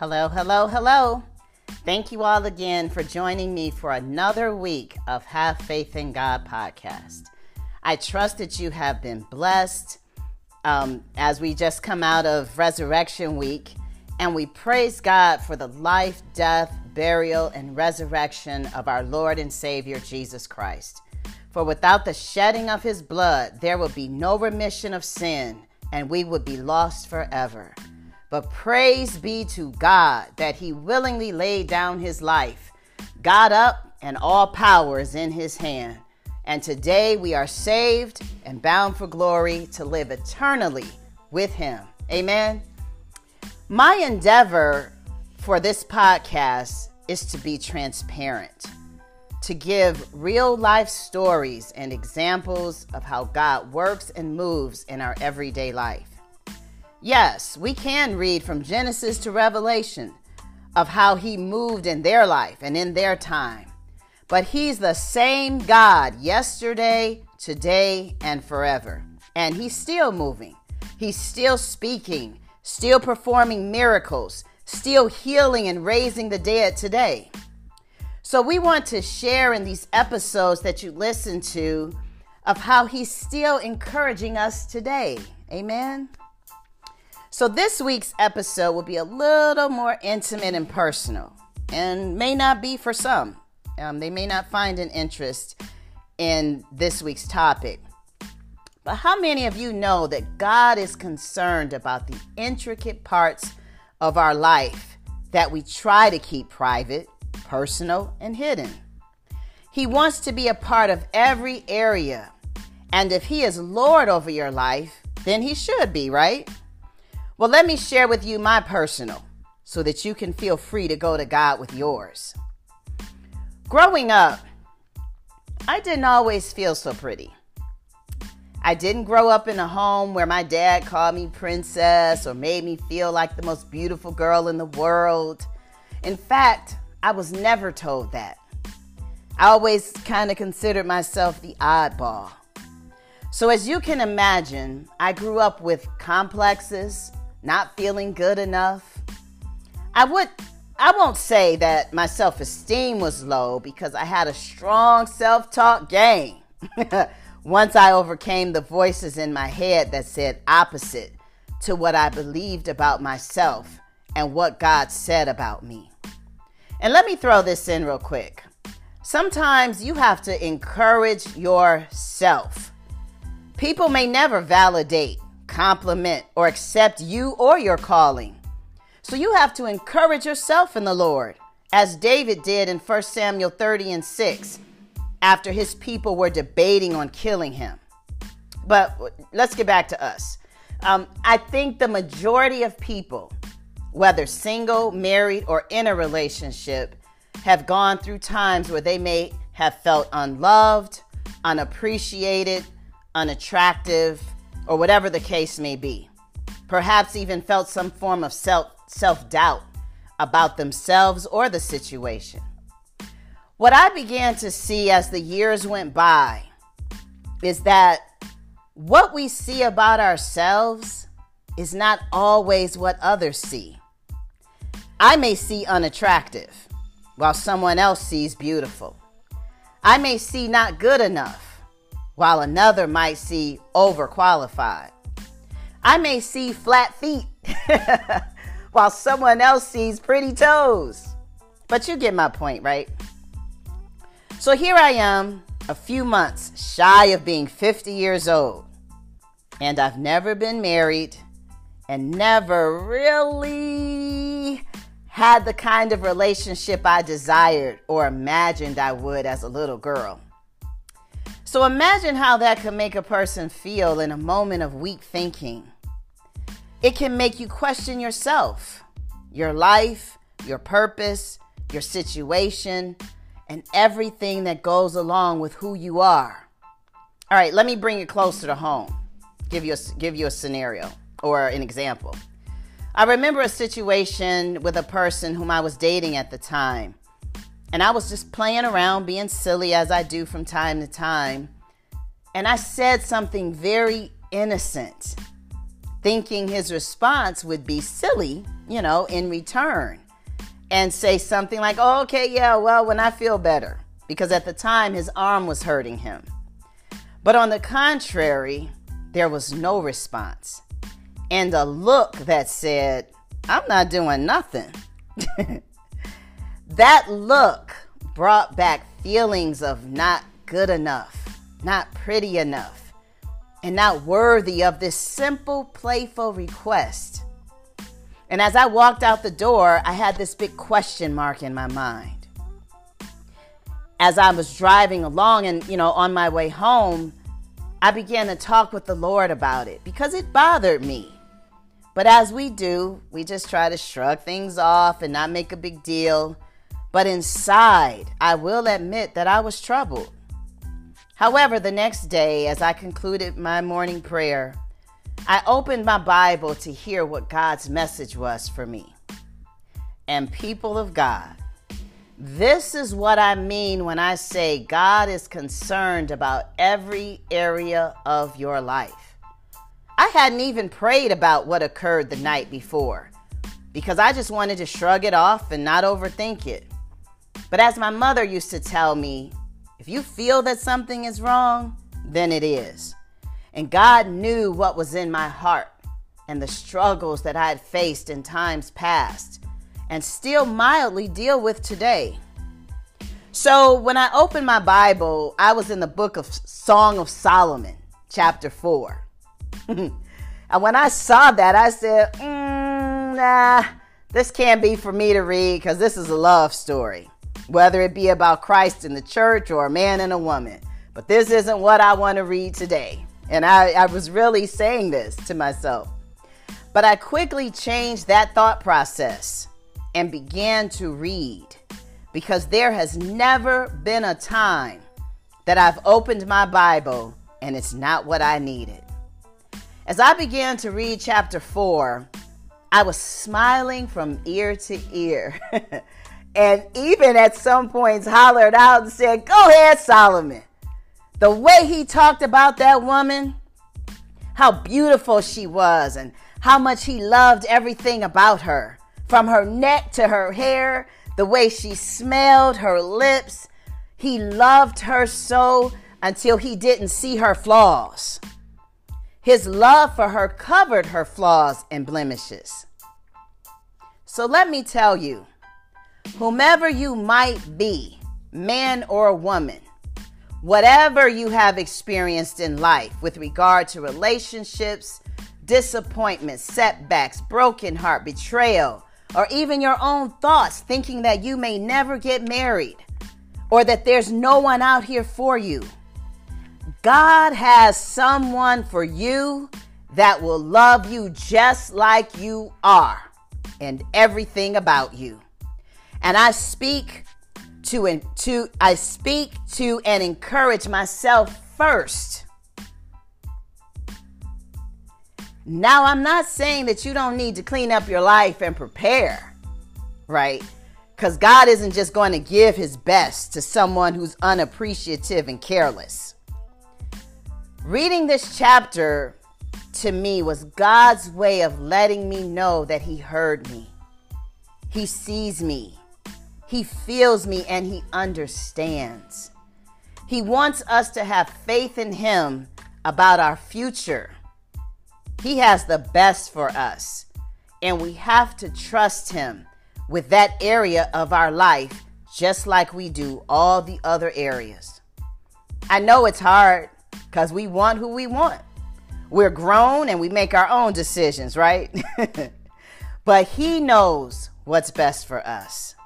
Hello, hello, hello. Thank you all again for joining me for another week of Have Faith in God podcast. I trust that you have been blessed um, as we just come out of Resurrection Week and we praise God for the life, death, burial, and resurrection of our Lord and Savior Jesus Christ. For without the shedding of his blood, there would be no remission of sin, and we would be lost forever. But praise be to God that he willingly laid down his life, got up, and all power is in his hand. And today we are saved and bound for glory to live eternally with him. Amen. My endeavor for this podcast is to be transparent, to give real life stories and examples of how God works and moves in our everyday life. Yes, we can read from Genesis to Revelation of how He moved in their life and in their time. But He's the same God yesterday, today, and forever. And He's still moving, He's still speaking still performing miracles, still healing and raising the dead today. So, we want to share in these episodes that you listen to of how He's still encouraging us today. Amen. So, this week's episode will be a little more intimate and personal, and may not be for some. Um, they may not find an interest in this week's topic. But how many of you know that God is concerned about the intricate parts of our life that we try to keep private, personal, and hidden? He wants to be a part of every area. And if He is Lord over your life, then He should be, right? Well, let me share with you my personal so that you can feel free to go to God with yours. Growing up, I didn't always feel so pretty. I didn't grow up in a home where my dad called me princess or made me feel like the most beautiful girl in the world. In fact, I was never told that. I always kind of considered myself the oddball. So, as you can imagine, I grew up with complexes, not feeling good enough. I would I won't say that my self-esteem was low because I had a strong self-talk game. Once I overcame the voices in my head that said opposite to what I believed about myself and what God said about me. And let me throw this in real quick. Sometimes you have to encourage yourself. People may never validate, compliment, or accept you or your calling. So you have to encourage yourself in the Lord, as David did in 1 Samuel 30 and 6 after his people were debating on killing him. But let's get back to us. Um, I think the majority of people, whether single, married, or in a relationship, have gone through times where they may have felt unloved, unappreciated, unattractive, or whatever the case may be. Perhaps even felt some form of self self doubt about themselves or the situation. What I began to see as the years went by is that what we see about ourselves is not always what others see. I may see unattractive while someone else sees beautiful. I may see not good enough while another might see overqualified. I may see flat feet while someone else sees pretty toes. But you get my point, right? So here I am, a few months shy of being 50 years old, and I've never been married and never really had the kind of relationship I desired or imagined I would as a little girl. So imagine how that could make a person feel in a moment of weak thinking. It can make you question yourself, your life, your purpose, your situation, and everything that goes along with who you are. All right, let me bring it closer to home. Give you a, give you a scenario or an example. I remember a situation with a person whom I was dating at the time. And I was just playing around, being silly as I do from time to time. And I said something very innocent thinking his response would be silly, you know, in return, and say something like, oh, okay, yeah, well, when I feel better, because at the time his arm was hurting him. But on the contrary, there was no response, and a look that said, I'm not doing nothing. that look brought back feelings of not good enough, not pretty enough, and not worthy of this simple, playful request. And as I walked out the door, I had this big question mark in my mind. As I was driving along and, you know, on my way home, I began to talk with the Lord about it because it bothered me. But as we do, we just try to shrug things off and not make a big deal. But inside, I will admit that I was troubled. However, the next day, as I concluded my morning prayer, I opened my Bible to hear what God's message was for me. And people of God, this is what I mean when I say God is concerned about every area of your life. I hadn't even prayed about what occurred the night before because I just wanted to shrug it off and not overthink it. But as my mother used to tell me, if you feel that something is wrong, then it is. And God knew what was in my heart and the struggles that I had faced in times past and still mildly deal with today. So when I opened my Bible, I was in the book of Song of Solomon, chapter 4. and when I saw that, I said, mm, nah, this can't be for me to read because this is a love story whether it be about Christ in the church or a man and a woman. But this isn't what I want to read today. And I, I was really saying this to myself. But I quickly changed that thought process and began to read because there has never been a time that I've opened my Bible and it's not what I needed. As I began to read chapter 4, I was smiling from ear to ear and even at some points hollered out and said, Go ahead, Solomon. The way he talked about that woman, how beautiful she was, and how much he loved everything about her from her neck to her hair, the way she smelled, her lips. He loved her so until he didn't see her flaws. His love for her covered her flaws and blemishes. So let me tell you, whomever you might be, man or woman, whatever you have experienced in life with regard to relationships, disappointments, setbacks, broken heart, betrayal, or even your own thoughts thinking that you may never get married or that there's no one out here for you. God has someone for you that will love you just like you are and everything about you and I speak to and to I speak to and encourage myself first. Now I'm not saying that you don't need to clean up your life and prepare, right? Cuz God isn't just going to give his best to someone who's unappreciative and careless. Reading this chapter to me was God's way of letting me know that he heard me. He sees me he feels me and He understands. He wants us to have faith in Him about our future. He has the best for us, and we have to trust Him with that area of our life just like we do all the other areas. I know it's hard because we want who we want. We're grown and we make our own decisions, right? but He knows what's best for us.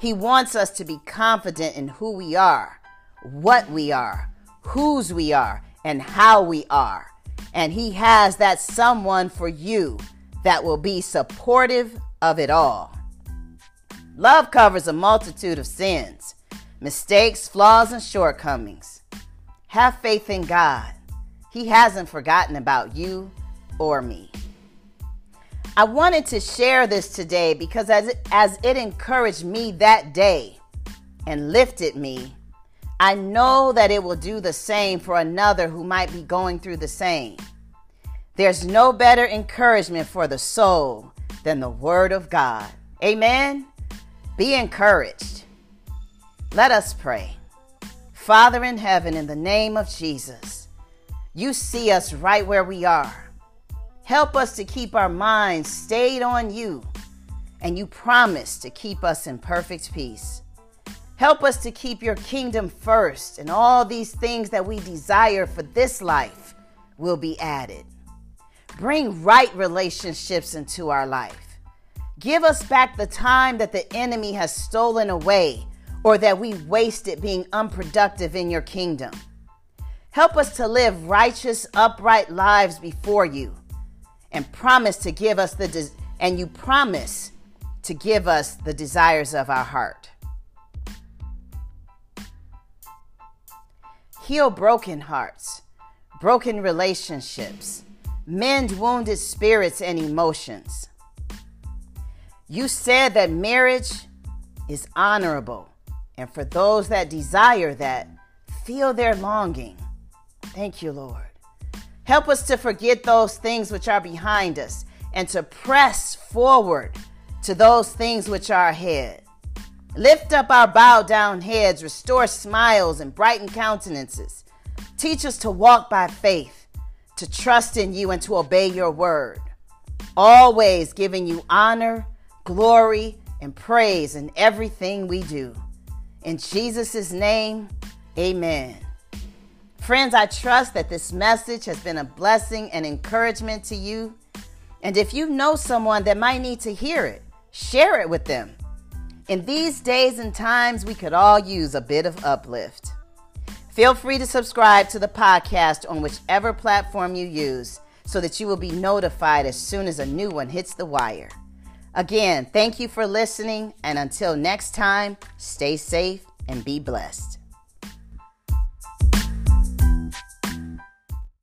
He wants us to be confident in who we are, what we are, whose we are, and how we are. And He has that someone for you that will be supportive of it all. Love covers a multitude of sins, mistakes, flaws, and shortcomings. Have faith in God. He hasn't forgotten about you or me. I wanted to share this today because as it, as it encouraged me that day and lifted me, I know that it will do the same for another who might be going through the same. There's no better encouragement for the soul than the Word of God. Amen. Be encouraged. Let us pray. Father in heaven, in the name of Jesus, you see us right where we are. Help us to keep our minds stayed on you, and you promise to keep us in perfect peace. Help us to keep your kingdom first, and all these things that we desire for this life will be added. Bring right relationships into our life. Give us back the time that the enemy has stolen away or that we wasted being unproductive in your kingdom. Help us to live righteous, upright lives before you and promise to give us the de- and you promise to give us the desires of our heart. Heal broken hearts, broken relationships, mend wounded spirits and emotions. You said that marriage is honorable, and for those that desire that, feel their longing. Thank you, Lord. Help us to forget those things which are behind us and to press forward to those things which are ahead. Lift up our bowed down heads, restore smiles and brighten countenances. Teach us to walk by faith, to trust in you, and to obey your word. Always giving you honor, glory, and praise in everything we do. In Jesus' name, amen. Friends, I trust that this message has been a blessing and encouragement to you. And if you know someone that might need to hear it, share it with them. In these days and times, we could all use a bit of uplift. Feel free to subscribe to the podcast on whichever platform you use so that you will be notified as soon as a new one hits the wire. Again, thank you for listening, and until next time, stay safe and be blessed.